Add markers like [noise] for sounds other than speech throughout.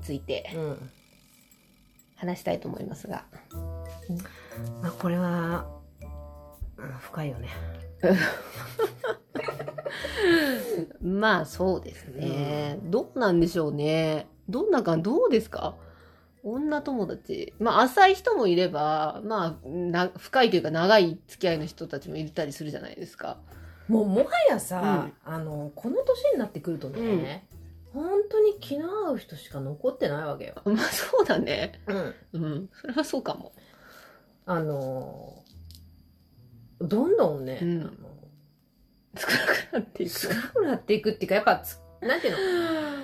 についてうん。話したいと思いますが。まあ、これは、うん深いよね。[laughs] まあそうですね、どうなんでしょうね。どんな感どうですか？女友達。まあ浅い人もいればまあな深いというか長い付き合いの人たちもいたりするじゃないですか。もう、もはやさ、あの、この年になってくるとね、本当に気の合う人しか残ってないわけよ。[laughs] まあそうだね。うん。うん。それはそうかも。あの、どんどんね、うん。あの少なくなっていく。少なくなっていくっていうか、やっぱつ、なんていうの？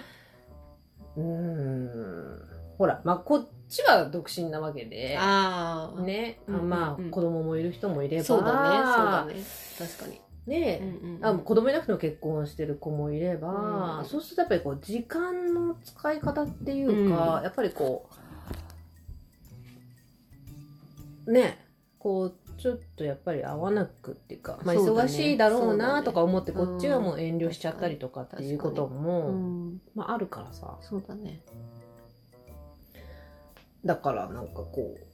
[laughs] うーん。ほら、まあ、こっちは独身なわけで、ああね、うんうんうん。まあ、子供もいる人もいれば、そうだね。そうだね。確かにね、うんうんあ子供いなくても結婚してる子もいれば、うん。そうするとやっぱりこう時間の使い方っていうか、うん。やっぱりこうね。こうちょっとやっぱり合わなくっていうか、まあ、忙しいだろうなとか思ってこっちはもう遠慮しちゃったりとかっていうことも、うん。まあ、あるからさ。そうだね。だからなんかこう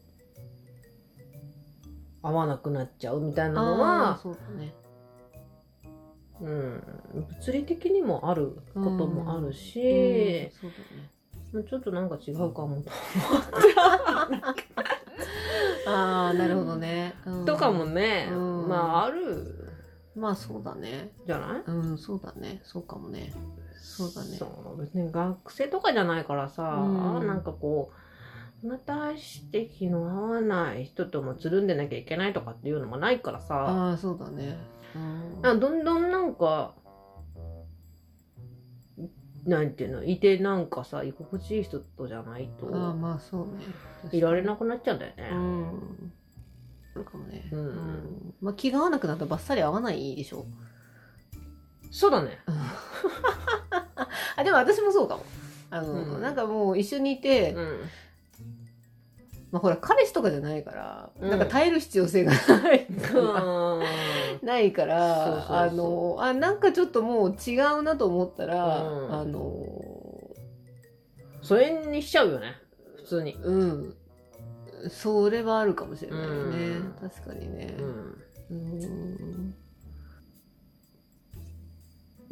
合わなくなっちゃうみたいなのは、そうだねうん、物理的にもあることもあるし、うん。そうだね。まあちょっとなんか違うかもと。[laughs] ああなるほどね、うん。とかもね、うん。まあある。まあそうだね。じゃない？うんそうだね。そうかもね。そうだね。そう別に学生とかじゃないからさ、うん。なんかこうまたして気の合わない人ともつるんでなきゃいけないとかっていうのもないからさ。ああそうだねどんどんなんかなんていうのいてなんかさ居心地いい人とじゃないとああまあそうね。いられなくなっちゃうんだよね。うん。そうかもね。うん。ん。まあ気が合わなくなったらバッサリ合わないでしょ。そうだね。[laughs] あでも私もそうかも。あの、うん。なんかもう一緒にいて、うんまあほら彼氏とかじゃないから、うん。なんか耐える必要性がない、うん。ないからあのあなんかちょっともう違うなと思ったら、うん。あのそれにしちゃうよね普通に。うん。それはあるかもしれないね、うん。確かにね。うん。うん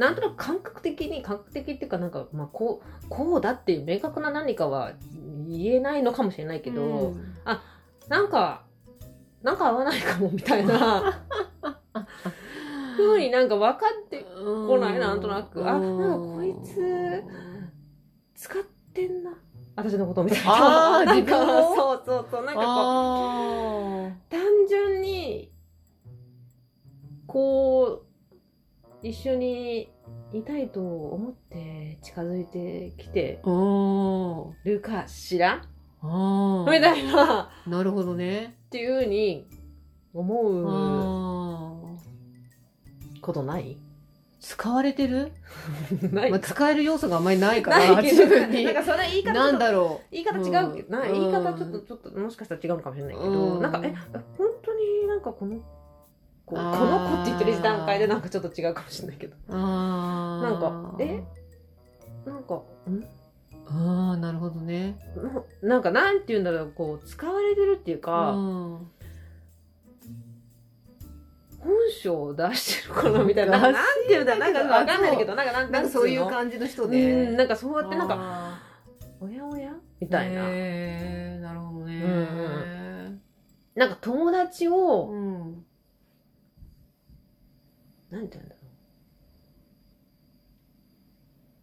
なんとなく感覚的に感覚的っていうかなんか、まあ、こうこうだっていう明確な何かは言えないのかもしれないけど、うん。なんかなんか合わないかもみたいな。ふうになんか分かってこないなんとなく。あなんかこいつ使ってんな。私のことみたいな。あーなんかそうそうそうなんかこうあ単純にこう一緒にいたいと思って近づいてきてるかしら？みたいな。っなるほどね。ていうふうに思うことない？使われてる、[laughs] ない。まあ、使える要素があんまりないから [laughs] ないけど。自分に。なんかそれ言い方なんだろう。言い方違うけど、なうん。言い方ちょっとちょっともしかしたら違うのかもしれないけど、うん。なんかえ本当になんかこのこうこの子って言ってる段階でなんかちょっと違うかもしれないけど。なんかえ？なんかん？ああなるほどね。ななんかなんて言うんだろうこう使われてるっていうか、うん。本性を出してるかなみたいな。なんてて言うんだろうなんかわかんないけどなんかなんなんかそういうじ感じの人うねんなんかそうやってなんかかおやおや？みたいな、なるほどね。うん。なんか友達を、うんなんて言うんだろ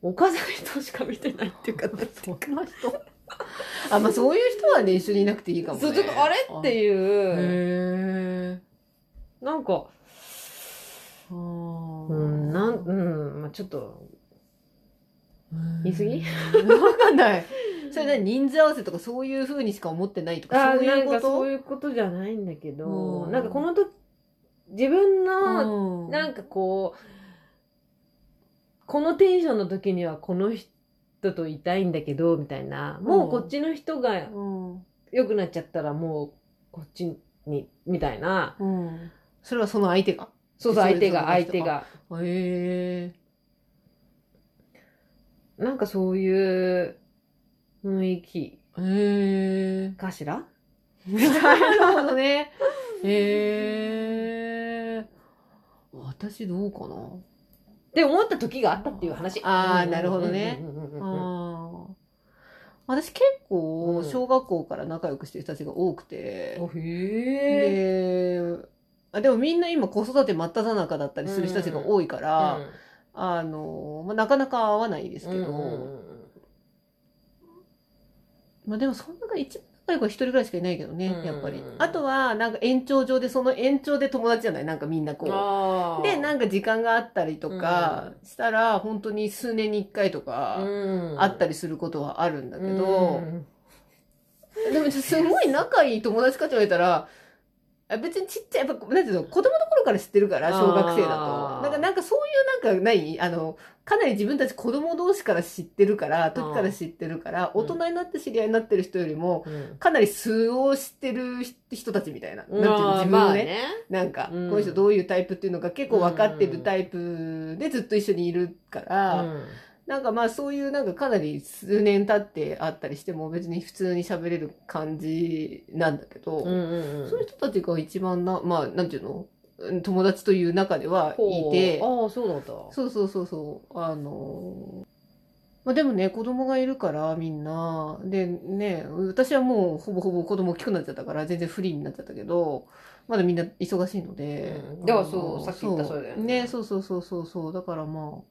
う。岡崎としか見てないっていうかなんていうそかあまあそういう人はね一緒にいなくていいかもね。そうちょっとあれっていう。へえなんかううんなんうんまあちょっと。言い過ぎ？わかんない。それ何？人数合わせとかそういうふうにしか思ってないとかあそういなんかうことそういうことじゃないんだけど、うん。なんかこの時自分のうんなんかこうこのテンションの時にはこの人といたいんだけどみたいなもうこっちの人がうん良くなっちゃったらもうこっちにみたいなうんそれはその相手が？そうそう、相手が、相手が。へえ。なんかそういう雰囲気へえ。かしら？[laughs] なるほどね。へえ。私どうかな？って思った時があったっていう話。あーなるほどねうんうんうんうんうん。ああ。私結構、うん小学校から仲良くしてる人たちが多くて、おへえ。で、あでもみんな今子育て真っ只中だったりする人たちが多いから、あの、まあ、なかなか会わないですけど、うんうんうんまあでもその中で一番仲良くは一人ぐらいしかいないけどね、うん。やっぱり。あとは、なんか延長上で、その延長で友達じゃないなんかみんなこう。で、なんか時間があったりとかしたら、本当に数年に一回とか、うん。あったりすることはあるんだけうど、ん。でもすごい仲いい友達かって言われたら、あ別にちっちゃい、やっぱ、なんていうの、子供の頃から知ってるから、小学生だと。なんか、なんかそういうなんかない？あの、かなり自分たち子供同士から知ってるから、時から知ってるから、うん。大人になって知り合いになってる人よりも、うん。かなり素を知ってる人たちみたいな。なんていうの、自分をね。なんか、うん。この人どういうタイプっていうのが結構分かってるタイプでずっと一緒にいるから、うん。なんかまあそういうなんかかなり数年経ってあったりしても別に普通に喋れる感じなんだけど、うんうんうん。そういう人たちが一番な、まあなんていうの？うん友達という中ではいて、ああ、そうなんだ。そうそうそうそう、あのまあでもね、子供がいるからみんな、でね、私はもうほぼほぼ子供大きくなっちゃったから全然フリーになっちゃったけど、まだみんな忙しいので。うんだからそうさっき言ったそれだよねね。そうそうそうそうそう。だからまあ、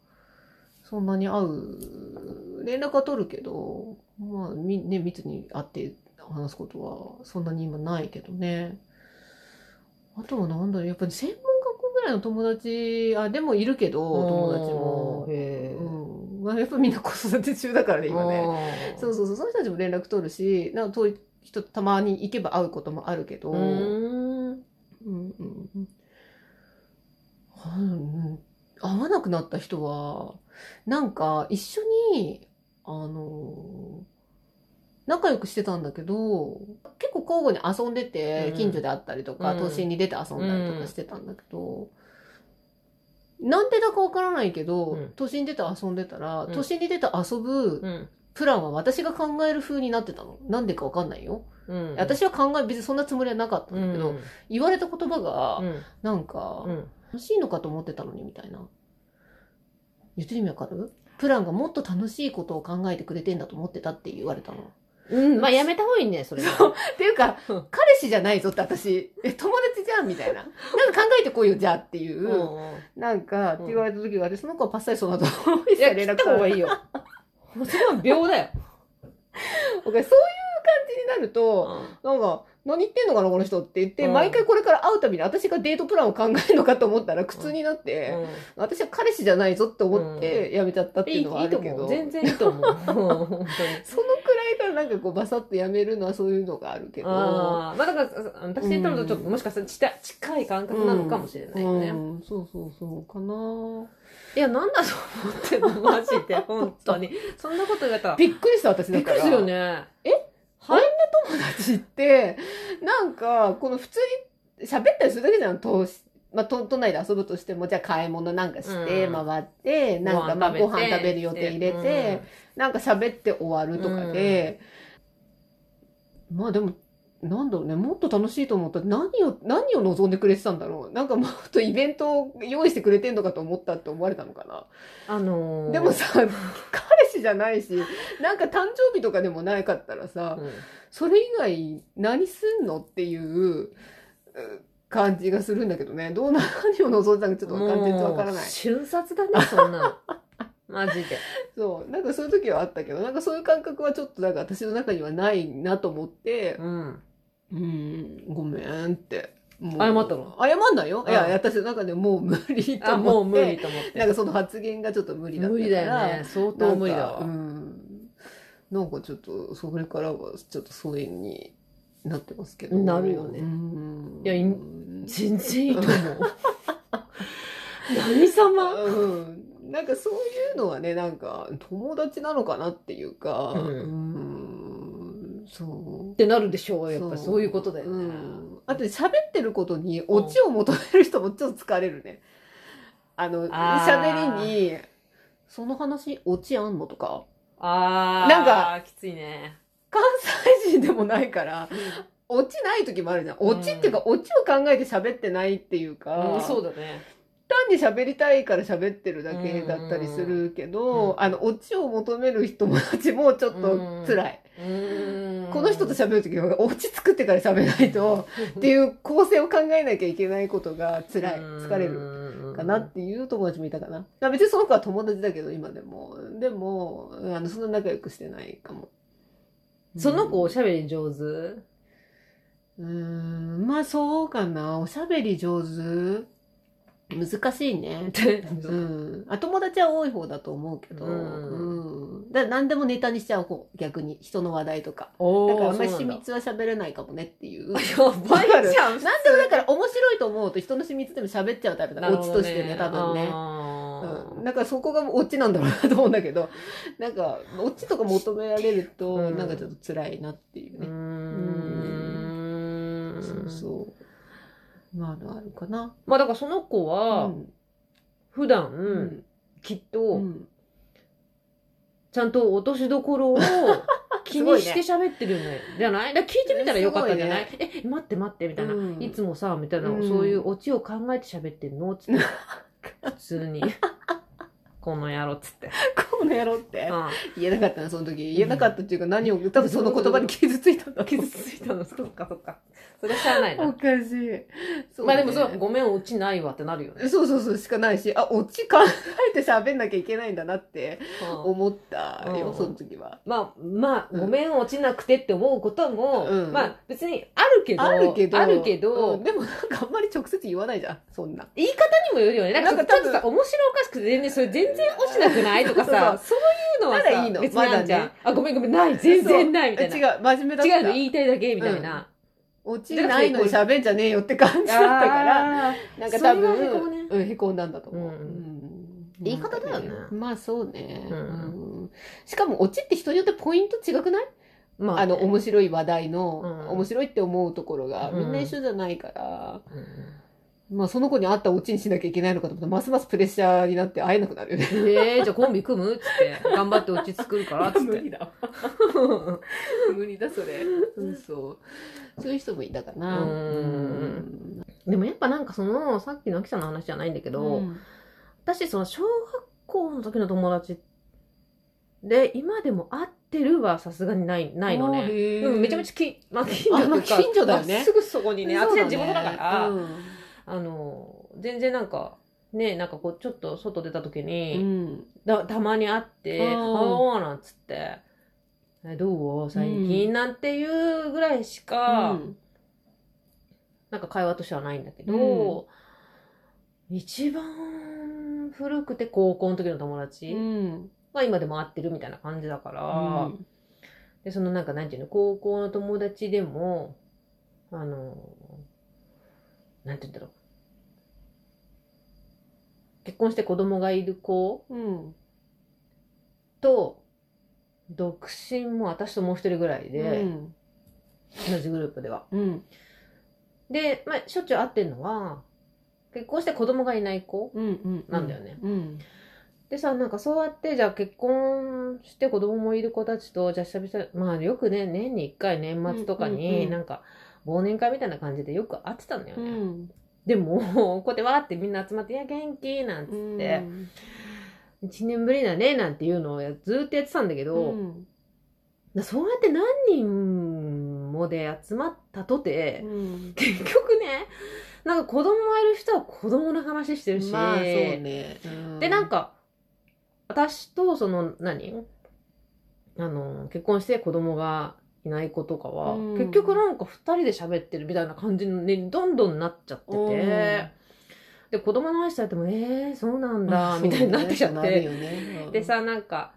そんなに会う、連絡は取るけど、まあ、みね、密に会って話すことはそんなに今ないけどね。あとはなんだろう、やっぱり専門学校ぐらいの友達、あ、でもいるけど、友達も。へえうん。まあ、やっぱみんな子育て中だからね、今ね。そうそうそう、その人たちも連絡取るし、なんか遠い人たまに行けば会うこともあるけど、うーん。うんうんうんうん会わなくなった人は、なんか一緒に、あの、仲良くしてたんだけど、結構交互に遊んでてう、ん近所で会ったりとか、うん都心に出て遊んだりとかしてたんだけど、なんでだかわからないけど、うん都心に出て遊んでたら、うん都心に出て遊ぶうん。プランは私が考える風になってたの。なんでかわかんないよ。うん。私は考え、別にそんなつもりはなかったんだけど、言われた言葉が、うん。なんか、うん。楽しいのかと思ってたのに、みたいな。言ってる意味わかる？プランがもっと楽しいことを考えてくれてんだと思ってたって言われたの。うん。まあ、やめた方がいいね、それは。っていうかうん、彼氏じゃないぞって私、え、友達じゃんみたいな。なんか考えてこいよ、じゃあっていう、うんなんか、って言われた時があって、その子はパッサリそうなと思いや、切連絡った方がいいよ。[laughs] それは秒だよ。[laughs] 僕そういう感じになると、なんか、何言ってんのかな、この人って言って、うん毎回これから会うたびに私がデートプランを考えるのかと思ったら苦痛になって、うん私は彼氏じゃないぞって思ってやめちゃったっていいいうのはあいいとるけど、思う。全然いいと思う。[laughs] そのくらいからなんかこうバサッとやめるのはそういうのがあるけど、ああ、まあだから、私言ったのとちょっともしかしたら近近い感覚なのかもしれないよね。うん、そうそうそうかな。いや、なんだと思ってんの、マジで、本当に。そんなこと言われたら。びっくりした私だから。びっくりするよね。え？はい。友達って、なんか、この普通に喋ったりするだけじゃん、とまあ、都都内で遊ぶとしても、じゃあ買い物なんかして、うん。回って、なんかまあごご飯食べる予定入れて、なんか喋って終わるとかで、まあでも、なんだろうね、もっと楽しいと思った。ら何を、何を望んでくれてたんだろう。なんかもっとイベントを用意してくれてんのかと思ったって思われたのかな。あのー。でもさ、じゃないし、なんか誕生日とかでもなかったらさ、うんそれ以外何すんのっていうう感じがするんだけどね。どうな、何を望んでたのかちょっとわかん全然わからない。瞬殺だね、そんなの。[laughs] マジで。そう。なんかそういう時はあったけど、なんかそういう感覚はちょっとなんか私の中にはないなと思って、うん。うん、ごめんって。もう謝ったの？謝んないよ。いや、うん私の中でもう無理と思って。無理と思って。なんかその発言がちょっと無理だったから。無理だよね。相当無理だなんかうわ。ん。なんかちょっと、それからはちょっと疎遠になってますけど。なるよねうん。いや全然いいと思う。[laughs] 何様？うん。なんかそういうのはね、なんか友達なのかなっていうか、うんうんそう。ってなるでしょうやっぱそう。いうことだよね、うん、あと喋ってることにオチを求める人もちょっと疲れるね。あの、喋りに、その話オチあんのとか、ああなんかきついね。関西人でもないから、オチない時もあるじゃん。オチっていうか、オチを考えて喋ってないっていうか、うん、そうだね。単に喋りたいから喋ってるだけだったりするけど、うんあの、オチを求める友達もちょっと辛い。うんこの人と喋るときは、オチ作ってから喋らないと、っていう構成を考えなきゃいけないことが辛い。疲れる。るかなっていう友達もいたかな。あ別にその子は友達だけど、今でも。でも、あの、そんな仲良くしてないかも。その子おしゃゃべり上手？うーん、まあそうかな。おしゃべり上手難しいね。[laughs] うん。あ、友達は多い方だと思うけど。ううんん。だ何でもネタにしちゃう方、逆に。人の話題とか。だからあんまり秘密は喋れないかもねっていう。やばいじゃんなんでもだから面白いと思うと人の秘密でも喋っちゃうタイプだオチとしてね、多分ね。うん、だからそこがオチなんだろうなと思うんだけど、[laughs] なんか、オチとか求められると、うんなんかちょっと辛いなっていううーね。んそうそう。まあ、あるかな。まあだからその子はうん。普段、うん。きっうとん。ちゃんと落としどころを [laughs] 気にして喋ってるんじゃない？だ聞いてみたらよかったんじゃない、え待って待ってみたいな、うん。いつもさみたいな、うん。そういうオチを考えて喋ってんの？つって。[laughs] 普通にこの野郎っつって、[laughs] この野郎って？あ言えなかったな、その時。言えなかったっていうか、何を、多分その言葉に傷ついたんだ傷ついたの？そっかそっか。それはしゃあないおなかしい。ね。まあでもそうごめんオチないわってなるよね、そうそうそうしかないし、あ、オチ考えて喋んなきゃいけないんだなってうん。思ったよ、うん。その時は。まあ、まあ、うん。ごめん落ちなくてって思うことも、うん。まあ別にあるけど、あるけど、あるけどうん。でもなんかあんまり直接言わないじゃん、そんな。言い方にもよるよね。なんかちょっとさ、面白おかしくて全然、それ全然落ちなくない？とかさ、そういうのはさ、ならいいの。別にあんじゃん。まだね。あ、ごめんごめん、ない、全然ない、みたいな。違う、真面目だった。違うの言いたいだけ、みたいな。落ちないのに喋んじゃねえよって感じだったから、あなんか多分、へこむね。うん、へこんだんだと思う。言い方だよねまあそうね、しかも、オチって人によってポイント違くない？ーまあ、あの、面白い話題の、うん。面白いって思うところが、うんみんな一緒じゃないから、うんまあその子に会ったオチにしなきゃいけないのかと思ったら、ますますプレッシャーになって会えなくなるよね。えー、じゃあコンビ組む？っつって、頑張って落ち作るから、つって。[laughs] だ。無理だ、それ。うん、そう。そういう人もいたかな。うんでもやっぱなんかその、さっきの秋さんの話じゃないんだけど、うん私その小学校の時の友達で今でも会ってるはさすがにないないのね、うん、めちゃめちゃき、まあ、近所とか近所だよねまあすぐそこにねあっちは地元だから、うんあの全然なんかねなんかこうちょっと外出た時うに、ん。だたまに会って「うんああ」なんつって「えどう？最近」なんていうぐらいしか、うん。なんか会話としてはないんだけど、一番古くて高校の時の友達、うん。は今でも会ってるみたいな感じだから、うん。でそのなんかなんていうの高校の友達でもあのなんて言うんだろう結婚して子供がいる子うん。と独身も私ともう一人ぐらいで、うん同じグループではうん。で、まあ、しょっちゅう会ってるのは結婚して子供がいない子うん。うん。なんだよねうん。でさ、なんかそうやって、じゃあ結婚して子供もいる子たちと、じゃあ久々、まあよくね、年に一回年末とかうんうんに、うんなんか忘年会みたいな感じでよく会ってたんだようね。ん。でも、こうやってわーってみんな集まって、いや、元気なんつって、一年ぶりだね、なんていうのをやずーっとやってたんだけうど、ん。だそうやって何人もで集まったとて、うん。結局ね、なんか子供がいる人は子供の話してるし、まあそうね。で、なんか、私と、その、何？あの、結婚して子供がいない子とかは、うん。結局なんか二人で喋ってるみたいな感じにどんどんなっちゃってて、うん。で、子供の話されても、えー、そうなんだ、うんみたいになってきちゃって、よね。うん。でさ、なんか、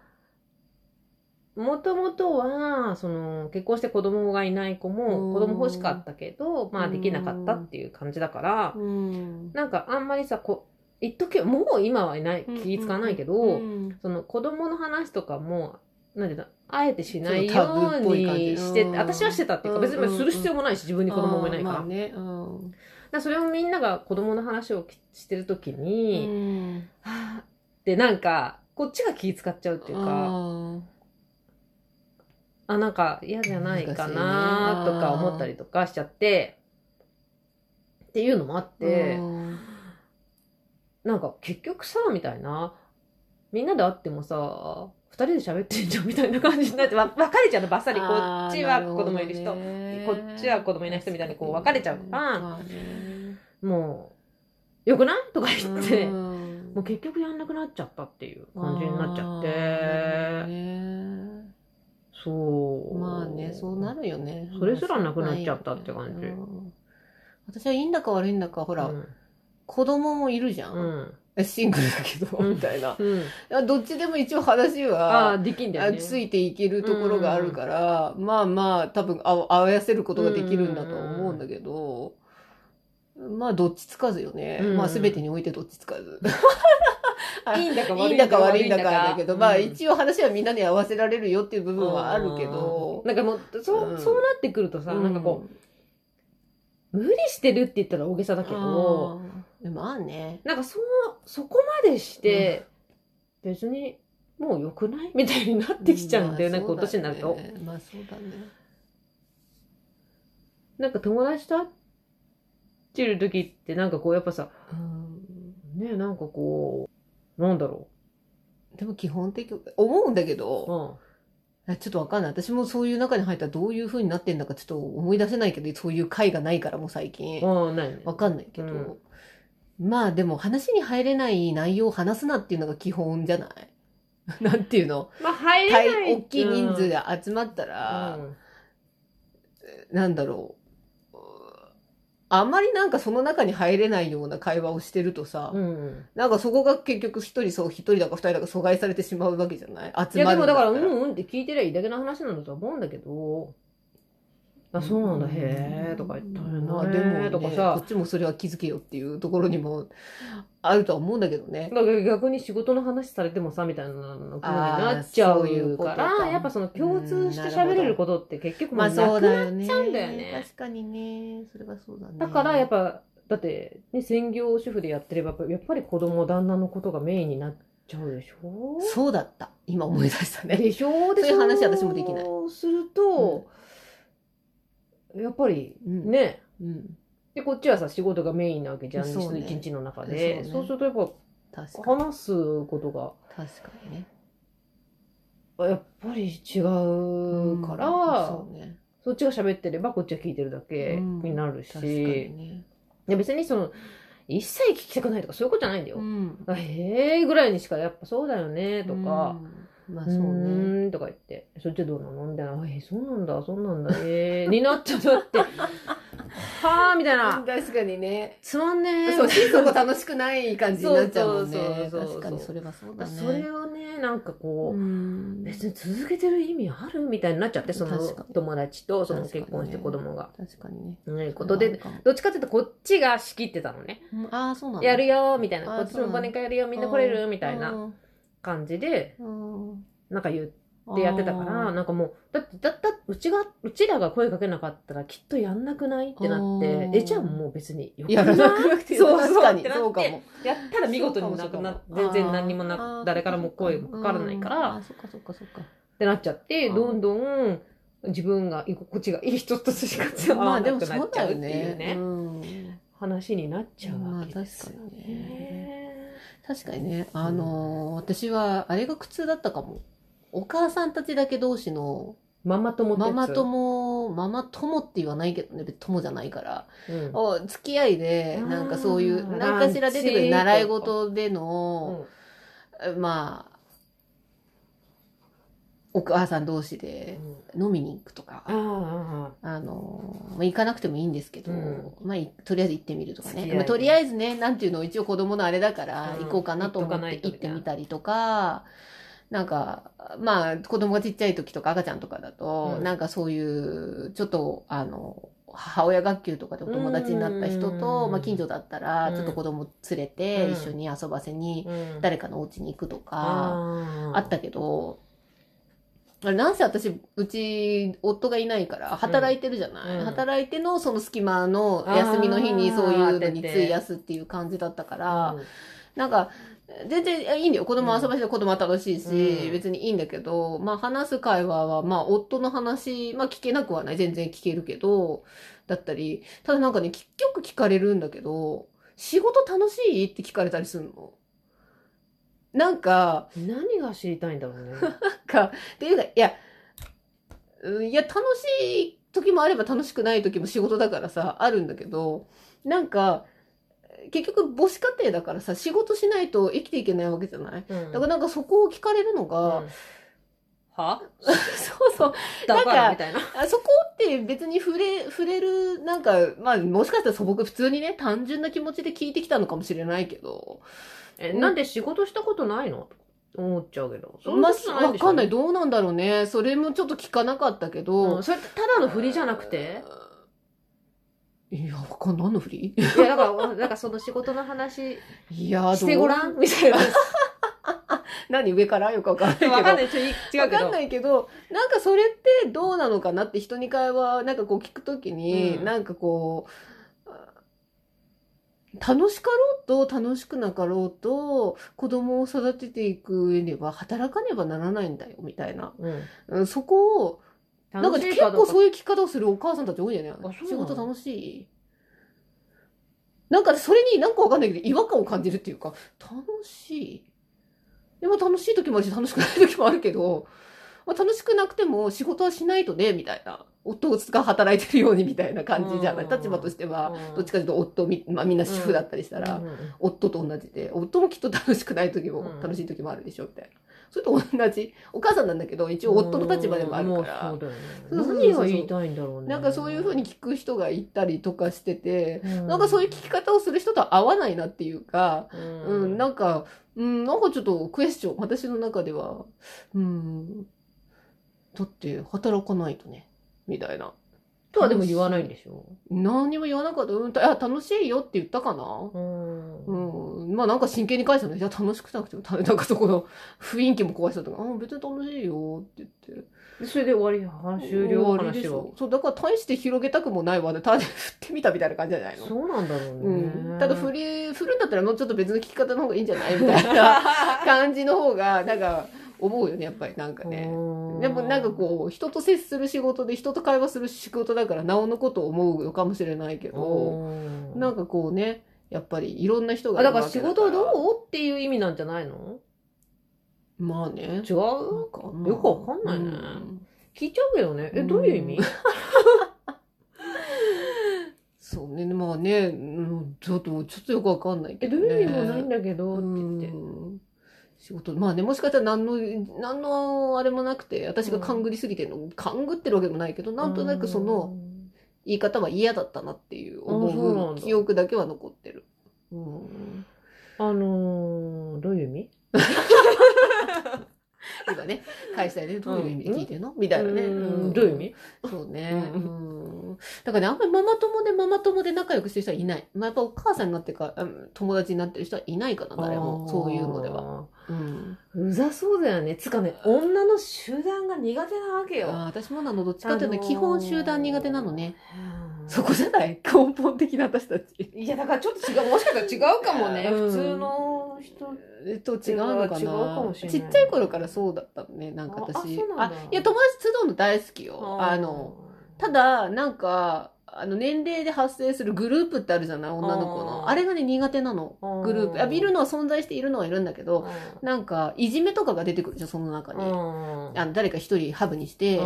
もともとは、その、結婚して子供がいない子うん。も、子供欲しかったけど、まあできなかったっていう感じだから、うん。なんかあんまりさ、こう、一時もう今はいない、気使わないけど、うん。その子供の話とかもなんていうのあえてしないようにして、うん私はしてたっていうか、別にする必要もないし、自分に子供もいないから。まあね。うん。だそれをみんなが子供の話をしてるときに、うん。はぁってなんか、こっちが気使っちゃうっていうか、ああ、なんか嫌じゃないかなねとか思ったりとかしちゃって、っていうのもあっーて、うん。なんか結局さ、みたいな、みんなで会ってもさ、二人で喋ってんじゃんみたいな感じになって、わ分かれちゃうの、ばっさり。こっちは子供いる人、あーなるこっちは子供いない人みたいにこう分かれちゃうから、もう、よくない？とか言って、うん。もう結局やんなくなっちゃったっていう感じになっちゃって、ね。そう。まあね、そうなるよね。それすらなくなっちゃったって感じ。うん。私はいいんだか悪いんだか、ほら、うん。子供もいるじゃ。うんん。シングルだけど、うんみたいな。うん。どっちでも一応話あはあ、、できんだよね。あついていけるところがあるから、まあまあ、多分あ合わせることができるんだとは思うんだけど、まあ、どっちつかずよね。うんまあ、すべてにおいてどっちつかず。[laughs] いいんだかいいんだか悪いんだかだけど、まあうん一応話はみんなに合わせられるよっていう部分はあるけどうん、なんかもう、そう、うんそうなってくるとさ、なんかこう、無理してるって言ったら大げさだけど、でもまあね。なんかその、そこまでして、別に、もう良くない？みたいになってきちゃうんだよ、なんかこの年になると。まあそうだね。なんか友達と会ってる時って、なんかこう、やっぱさ、うんね、なんかこう、なんだろでも基本的、思うんだけう。ど、うん。あちょっとわかんない。私もそういう中に入ったらどういう風になってんだかちょっと思い出せないけど、そういう回がないからもう最近。うん、ないね。わかんないけど。うんまあでも話に入れない内容を話すなっていうのが基本じゃない？[laughs] なんていうの？まあ、入れない。大きい人数で、で集まったら、うんなんだろう。あんまりなんかその中に入れないような会話をしてるとさ、うん。なんかそこが結局一人そう、一人だか二人だか阻害されてしまうわけじゃない？い集まるんだったやでもだから、うんうんって聞いてりゃいいだけの話なんだとは思うんだけど、あ、そうなんだ、へえとか言ったらね、まあでも、ね、とかこさっ、ちもそれは気づけよっていうところにもあるとは思うんだけどね。だから逆に仕事の話されてもさ、みたいなのになっちゃそうか、からやっぱその共通して喋れることって結局もまあうなくなそうだよね。ちゃうんだよね確かにね。それはそうだね。だからやっぱ、だって、ね、専業主婦でやってれば、やっぱり子供、旦那のことがメインになっちゃうでしょ？そうだった。今思い出したね。でしょ？でそういう話私もできないそうすると、やっぱりうんね、うん。で、こっちはさ、仕事がメインなわけじゃん、一、ね日の中で。そうするとやっぱ。話すことが、確かにね。やっぱり違うから、そうね。そっちが喋ってればこっちは聞いてるだけうんになるし、確かにね。で別にその、一切聞きたくないとかそういうことじゃないんだよ。ん。あへえぐらいにしかやっぱそうだよねとか、うん。まあそううね。とか言って、そっちはどうなの？みたいな、えー、そうなんだ、そうなんだ、えー、[laughs] になっちゃったって、[laughs] はあみたいな、確かにね。つまんねえそう、心底楽しくない感じになっちゃうもんね。そうそうそうそう。確かに。それはそうだね。それをね、なんかこう、うん。別に続けてる意味あるみたいになっちゃって、その友達とその結婚して子供が。確かにね。ね、ことで、どっちかっていうとこっちが仕切ってたのね。うん。ああ、そうなんだ。やるよみたいな。あこっちも忘年会やるよみんな来れるみたいな。うん感じで、うん。なんか言ってやってたから、なんかもう、だって、だった、うちが、うちらが声かけなかったらきっとやんなくないってなってえ、じゃあもう別によくやらなくなくてそう確かに [laughs] そうかも。やったら見事になくなって、全然何にもな、誰からも声もかか。らないから、あ、そっかそっかそっか。ってなっちゃって、どんどん自分が居心地がいい人としか合まあでもそうっちゃうっていうね。話になっちゃうまあわけですよね。確かにね、あのー私はあれが苦痛だったかも。お母さんたちだけ同士の、ママ友ってやつ。ママ友、ママ友って言わないけどね、友じゃないから。うん。お付き合いで、あーなんかそういう、何かしら出てくる習い事での、うん。まあ、お母さん同士で飲みに行くとか、あああの、まあ、行かなくてもいいんですけど、うん。まあ、いとりあえず行ってみるとかね。まあ、とりあえずね、なんていうの、一応子供のあれだから、うん。行こうかなと思って行ってみたりとか、なんか、まあ、子供がちっちゃい時とか赤ちゃんとかだと、うん。なんかそういう、ちょっと、あの、母親学級とかでお友達になった人と、うんまあ、近所だったら、うん。ちょっと子供連れて、うん。一緒に遊ばせに、うん。誰かのお家に行くとか、ああったけど、あれなんせ私、うち、夫がいないから、働いてるじゃない、うん働いてのその隙間の休みの日にそういうのに費やすっていう感じだったから、うんなんか、全然いいんだよ。子供遊ばして子供は楽しいし、うん別にいいんだけど、まあ話す会話は、まあ夫の話、まあ聞けなくはない。全然聞けるけど、だったり、ただなんかね、結局聞かれるんだけど、仕事楽しい？って聞かれたりするの。なんか、何が知りたいんだろうね。なんか、っていうか、いや、うんいや、楽しい時もあれば楽しくない時も仕事だからさ、あるんだけど、なんか、結局母子家庭だからさ、仕事しないと生きていけないわけじゃない？うん。だからなんかそこを聞かれるのが、うんは？[laughs] そうそう、だからみたいな。あそこって別に触れ、触れる、なんか、まあもしかしたら素朴、普通にね、単純な気持ちで聞いてきたのかもしれないけど、え、なんで仕事したことないの？思っちゃうけど。まあ、そういうことじゃわかんない。どうなんだろうね。それもちょっと聞かなかったけど、うんそれただの振りじゃなくて？いや、わかんない。何のふり？いや、だから、なんかその仕事の話いや、してごらん？みたいな。何上からよくわかんないけど。わかんない。違うけど。わかんないけど、なんかそれってどうなのかなって人に会話、なんかこう聞くときに、うんなんかこう、楽しかろうと楽しくなかろうと子供を育てていく上では働かねばならないんだよみたいな、うん。うん、そこをなんか結構そういう聞き方をするお母さんたち多いんじゃない仕事楽しいなんかそれになんかわかんないけど違和感を感じるっていうか楽しいでも楽しい時もあるし楽しくない時もあるけど、まあ、楽しくなくても仕事はしないとねみたいな。夫が働いてるようにみたいな感じじゃない？うん立場としてはうん。どっちかというと夫み、まあ、みんな主婦だったりしたら、夫と同じで夫もきっと楽しくない時もうん。楽しい時もあるでしょみたいな。それと同じお母さんなんだけど一応夫の立場でもあるから。もうそうだよね。何が言いたいんだろうね。なんかそういうふうに聞く人がいたりとかしてて、うん、なんかそういう聞き方をする人とは合わないなっていうか、ううん、なんか、うん、なんかちょっとクエスチョン、私の中では、うん、だって働かないとね、みたいな。とはでも言わないんでしょ？何にも言わなかった。うん、楽しいよって言ったかな？うんうん、まあなんか真剣に返したのじゃあ楽しくなくても、たなんかそこの [laughs] 雰囲気も壊したとか、あ別に楽しいよって言って。でそれで終わり話終了話はょ。そう、だから大して広げたくもないわね。ただ振ってみたみたいな感じじゃないのそうなんだろうね。うん、ただ振り振るんだったらもうちょっと別の聞き方の方がいいんじゃない？みたいな感じの方がなんか思うよねやっぱりなんかね。でもなんかこう人と接する仕事で人と会話する仕事だからなおのことを思うのかもしれないけどなんかこうねやっぱりいろんな人がだから。仕事はどう？っていう意味なんじゃないの？まあね。違う？かまあよくわかんないね。うん。聞いちゃうけどね。え、どういう意味？[laughs] そうね。まあね、うん、ちょっとちょっとよくわかんないけえ、ど、ね、どういう意味もないんだけどって言って。うん仕事。まあねもしかしたら何の何のあれもなくて私が勘ぐりすぎてるの、勘ぐってるわけでもないけどなんとなくその言い方は嫌だったなっていう思う記憶だけは残ってる。うん。あのー、どういう意味？[laughs] 今ね返したいねどういう意味で聞いてんの？みたいなね。うんどういう意味？そうね。だからね、あんまりママ友でママ友で仲良くしてる人はいない。まあ、やっぱお母さんになってか、うん友達になってる人はいないかな、誰も。そういうのでは。は。うん。うざそうだよね。つかね、女の集団が苦手なわけよ。私もなの、どっちかっていうと、あのー基本集団苦手なのね。うんそこじゃない？根本的な私たち。いや、だからちょっと違う。もしかしたら違うかもね。うん普通の人。と、違うのかな違うかもしれないちっちゃい頃からそうだったのね、なんかああ私。そうなんだいや、友達集うの大好きよ。あの、、ただ、なんか、あの、年齢で発生するグループってあるじゃない？女の子の。あれがね、苦手なの。グループ。あ、いるのは存在しているのはいるんだけど、なんか、いじめとかが出てくるじゃん、その中に。ああの誰か一人ハブにして、あ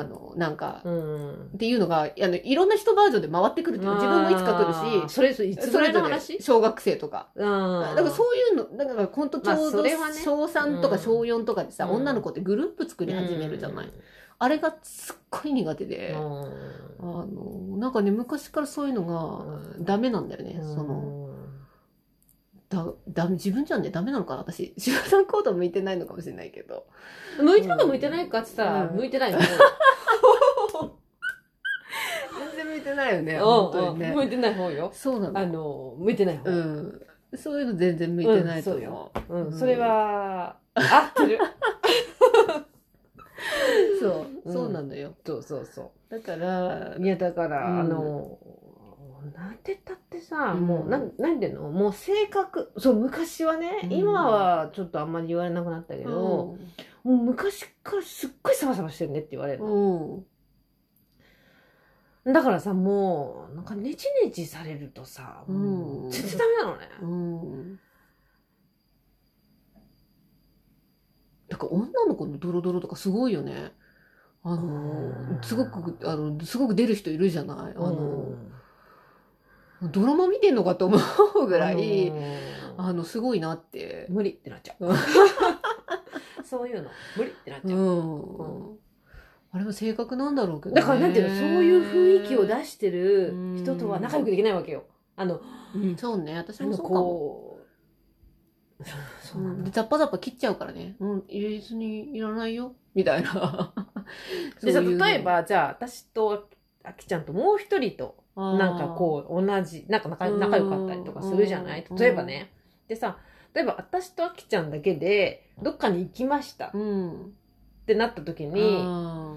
あの、なんか、うん。っていうのが、あの、いろんな人バージョンで回ってくるっていうか自分もいつか来るし、それ、それいつぐらいの話小学生とか。だだからそういうの、だから本当ちょうまあど小3とかうん小4とかでさ、うん女の子ってグループ作り始めるじゃない？あれがすっごい苦手で、あの、なんかね、昔からそういうのがダメなんだよね。その、だ、だ、自分じゃね、ダメなのかな私。集団行動向いてないのかもしれないけど。向いてるか向いてないかって言ったら、うん向いてないの。[laughs] 全然向いてないよね。うん本当にね。向いてない方よ。そうなの。あの、向いてない方。うん。そういうの全然向いてないと思う。うん、うんそれは、合ってる。[laughs] そう、うんそうなのよ。そうそうそだからう。いや、だから、うんあの、なんて言ったってさ、うんもう、なん、なんていうの？もう性格、そう、昔はね、うん今はちょっとあんまり言われなくなったけど、もう昔からすっごいサバサバしてるねって言われるうの。ん。だからさ、もう、なんかネチネチされるとさ、うん全然ダメなのね。うん。だから女の子のドロドロとかすごいよね。あの、すごく、あの、すごく出る人いるじゃない？あの、ドラマ見てんのかと思うぐらい、あの、すごいなって。無理ってなっちゃう。[laughs] そういうの、無理ってなっちうゃう。ん。あれは性格なんだろうけど、だからなんていうの、そういう雰囲気を出してるうん人とは仲良くできないわけよ。あの、うん、そうね。私もそうかも。こう、そうなんだで、ザッパザッパ切っちゃうからね。うん、入れずにいらないよ。みたいな。でさ、例え、ば、じゃあ、私とあきちゃんともう一人と、なんかこう、同じ、なんか仲うん。仲良かったりとかするじゃない？うん。例えばね。でさ、例えば私とあきちゃんだけで、どっかに行きました。う、うん。ってなった時に、あ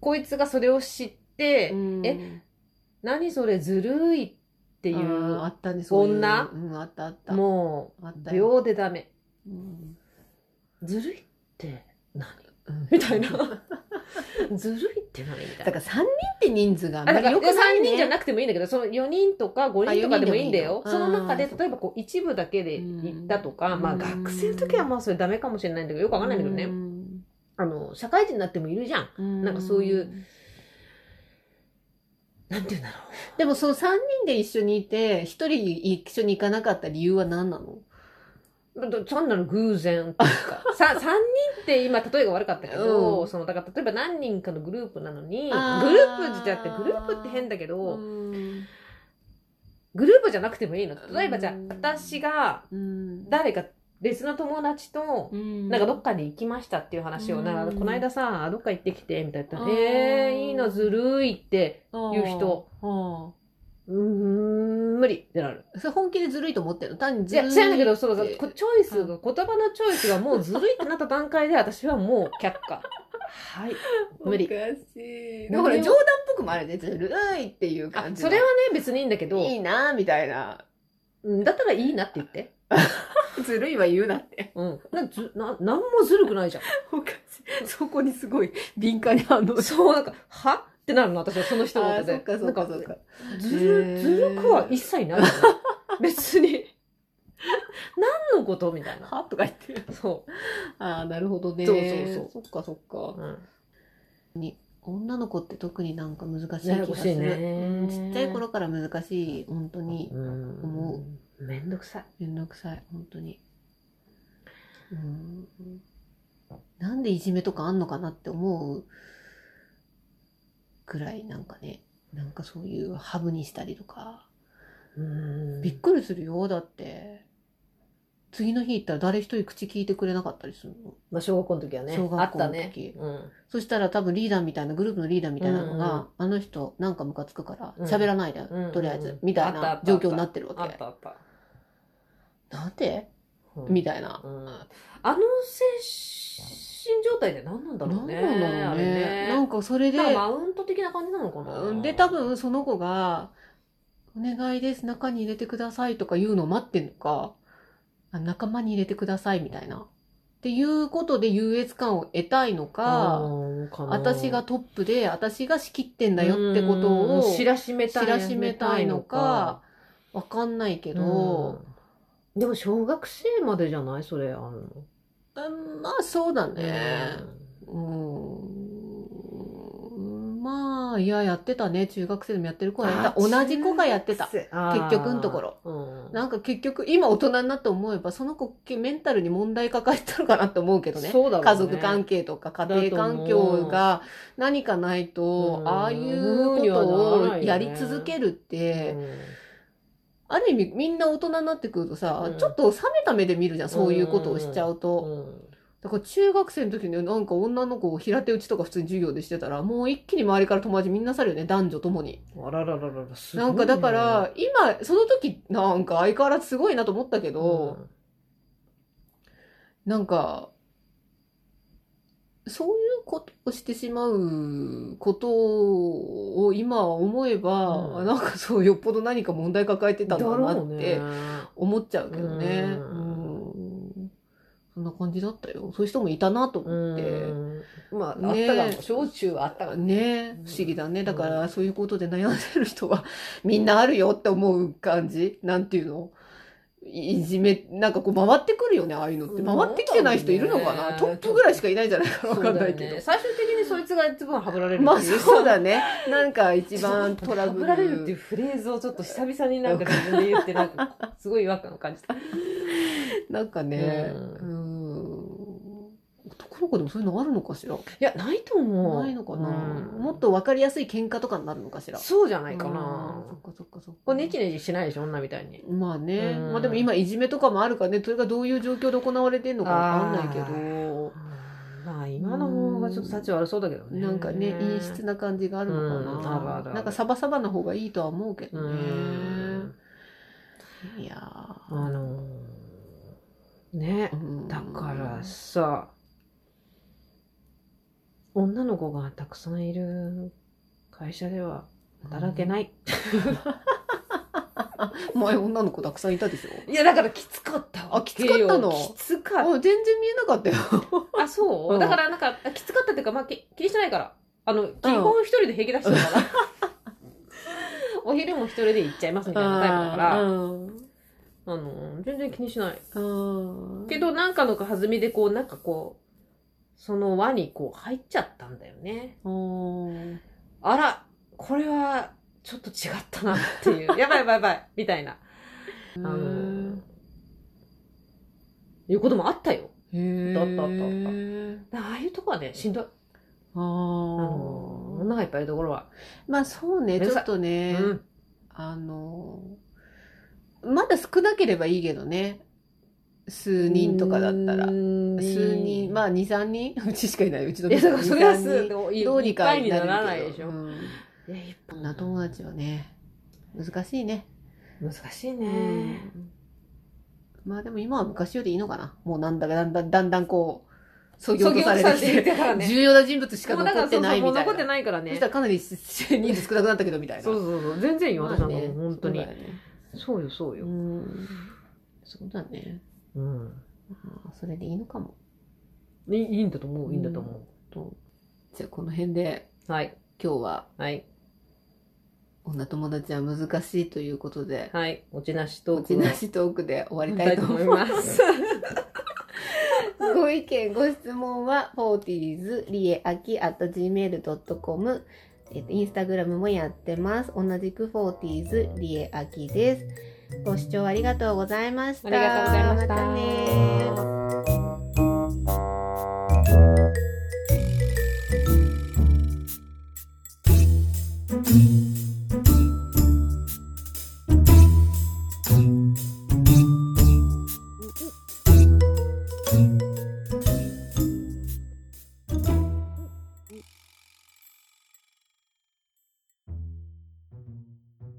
こいつがそれを知って、ーうん。え何それずるいっていあーあう、ったね、そういう。女？うん、あったあった。もう。秒でダメ。うん。ずるいって何？うんみたいな。[laughs] ずるいって何みたいな。だから3人って人数があんあだからまり良くない3人じゃね。なくてもいいんだけど、その4人とか5人とかでもいいんだよ。いいのその中で、うん例えばこう一部だけで行ったとか、うんまあ学生の時はまあそれダメかもしれないんだけど、よくわかんないんだけどね。うんあの、社会人になってもいるじゃん。うんなんかそういうなんて言うんだろでもその3人で一緒にいて、1人一緒に行かなかった理由は何なの？単なる偶然っていうか。[laughs] さ、3人って今例えが悪かったけど、うん。その、だから例えば何人かのグループなのに、グルあーープじゃって、グループって変だけど、うん。グループじゃなくてもいいの。例えばじゃあうん、私がうん。誰か別の友達と、うん。なんかどっかに行きましたっていう話を、うん。なんかこの間さ、どっか行ってきて、みたいな。えー、いいな、ずるいっていう人。あうーん、無理ってなる。あそれ本気でずるいと思ってるの？単にずるい違うんだけど、そうってこチョイスが、言葉のチョイスがもうずるいってなった段階で、[laughs] 私はもう却下。はい。無理おかしい。何をほら、冗談っぽくもあるね。ずるいっていうあ感じ。それはね、別にいいんだけど、いいなみたいな。うんだったらいいなって言って。[laughs] ずるいは言うなって。うん。な、ず、な、なんもずるくないじゃ [laughs] おかしい。そこにすごい敏感に反応ん。そう、なんか、は？ってなるの、私はその一言で。そっかそっかなんそっか。ずへる、ーずるくは一切ないよね。[laughs] 別に。何のことみたいな。は？とか言ってる。そああ、なるほどね。そうそうそっかそっう。か。うん。女の子って特になんか難しい気がする。ねうんちっちゃい頃から難しい。本当に。うん思う。めんどくさい。めんどくさい。本当に。うん。なんでいじめとかあんのかなって思うくらいなんかね。なんかそういうハブにしたりとか。うんびっくりするよ。だって。次の日行ったら誰一人口聞いてくれなかったりするの。まあ、小学校の時はね。小学校の時あったね。うん。そしたら多分リーダーみたいな、グループのリーダーみたいなのが、うんうんあの人なんかムカつくからうん喋らないで、うんとりあえず、みたいあったあったな状況になってるわけ。あったあった。なんでうんみたいな。うんあの精神状態で何なんだろうね。なんだろうあれね。なんかそれで、マウント的な感じなのかな。うんで、多分その子が、お願いです、中に入れてくださいとか言うのを待ってんのか、あ仲間に入れてくださいみたいな。っていうことで優越感を得たいのか、うんかな私がトップで、私が仕切ってんだよってことをうん知らしめたい知らしめたいのか、わかんないけけど、でも小学生までじゃない？それあるうんまあそうだのね。うん。まあ、いや、やってたね。中学生でもやってる子はやってた。同じ子がやってた。結局のところ。ろなんか結局、今大人になって思えば、その子、メンタルに問題抱えてたのかなって思うけどね。そうだね家族関係とか家庭環境が何かないと、うんああいうことをやり続けるって、ある意味みんな大人になってくるとさ、うん。ちょっと冷めた目で見るじゃん、そういうことをしちゃうと。うん。だから中学生の時になんか女の子を平手打ちとか普通に授業でしてたら、もう一気に周りから友達みんなさるよね、男女ともに。あらららららすごいね。なんかだから、今、その時なんか相変わらずすごいなと思ったけど、なんか、そういうことをしてしまうことを今思えば、うんなんかそうよっぽど何か問題抱えてたんだなって思っちゃうけどね。ううんそんな感じだったよ。そういう人もいたなと思って。うんまあ、ねあったかも。小中はあったかも。ね不思議だね。だから、そういうことで悩んでる人は、みんなあるよって思う感じ？なんていうの？いじめ、なんかこう回ってくるよね、ああいうのって。回ってきてない人いるのかな、ねトップぐらいしかいないんじゃないかなわかんないけど。ね最終的にそいつが一番はぶられる。まあそうだね。なんか一番トラブル。はぶられるっていうフレーズをちょっと久々になんか自分で言って、なんか、すごい違和感を感じた。[laughs] なんかね、ううん。男の子でもそういうのあるのかしら？いや、ないと思う。ないのかな、うんもっとわかりやすい喧嘩とかになるのかしら？そうじゃないかうんなそ。っかそっかそっか。ネチネチしないでしょ、女みたいに。まあね、うんまあでも今いじめとかもあるからね、それがどういう状況で行われてんのかわかんないけど、まあ今の方がちょっと幸悪そうだけどね。なんかね、陰湿な感じがあるのかな。うんあるあるなんかサバサバな方がいいとは思うけどうね。ん。いやあのーねだからさ、女の子がたくさんいる会社では働けない。前女の子たくさんいたでしょ？いや、だからきつかったわあきつかったの？きつかっあ全然見えなかったよ。た。あ、そう、うんだからなんか、きつかったっていうか、まあ、き気にしてないから。あの、基本一人で平気出してるから。[laughs] お昼も一人で行っちゃいますみたいなタイプだから、うんあの、全然気にしない。うんけど、なんかの弾みで、こう、なんかこう、その輪にこう入っちゃったんだよね。うんあら、これはちょっと違ったなっていう。[laughs] やばいやばいやばい、みたいな。あの、いうこともあったよ。だったあったあったああいうとこはね、しんどい。ああの、女がいっぱいいるところは。まあそうね、ちょっとね、うん。あの、まだ少なければいいけどね。数人とかだったら。数数人、まあ2、3人？[laughs] うちしかいない、うちのいや、だからそれは2 3す、人どうどうにかにならないでしょ。うんいや、いっぱい女友達はね、難しいね。難しいうね。んまあでも今は昔よりいいのかな。もうなんだかだんだん、だんだんこう、そぎ落とされてきて重要な人物しか残ってないみたいな。そうそうもう残ってないからね。そしたらかなり人数少なくなったけどみたいな。そうそうそう。全然いいよ、私なんかもう本当にそうだ。よねそうよ。そうだね。うん。まあそれでいいのかも。いいんだと思う、いいんだと思とじゃあこの辺でう。はい。今日ははい。女友達は難しいということで、はい。落ちなしトおークをちなしトークで終わりしたいと思いま。ますす。[laughs] ご意見、ご質問は 40s リエアキ at gmail.com えっと、インスタグラムもやってます。同じく 40s リエアキです。ご視聴ありがとうございました。ありがとうございましたまたね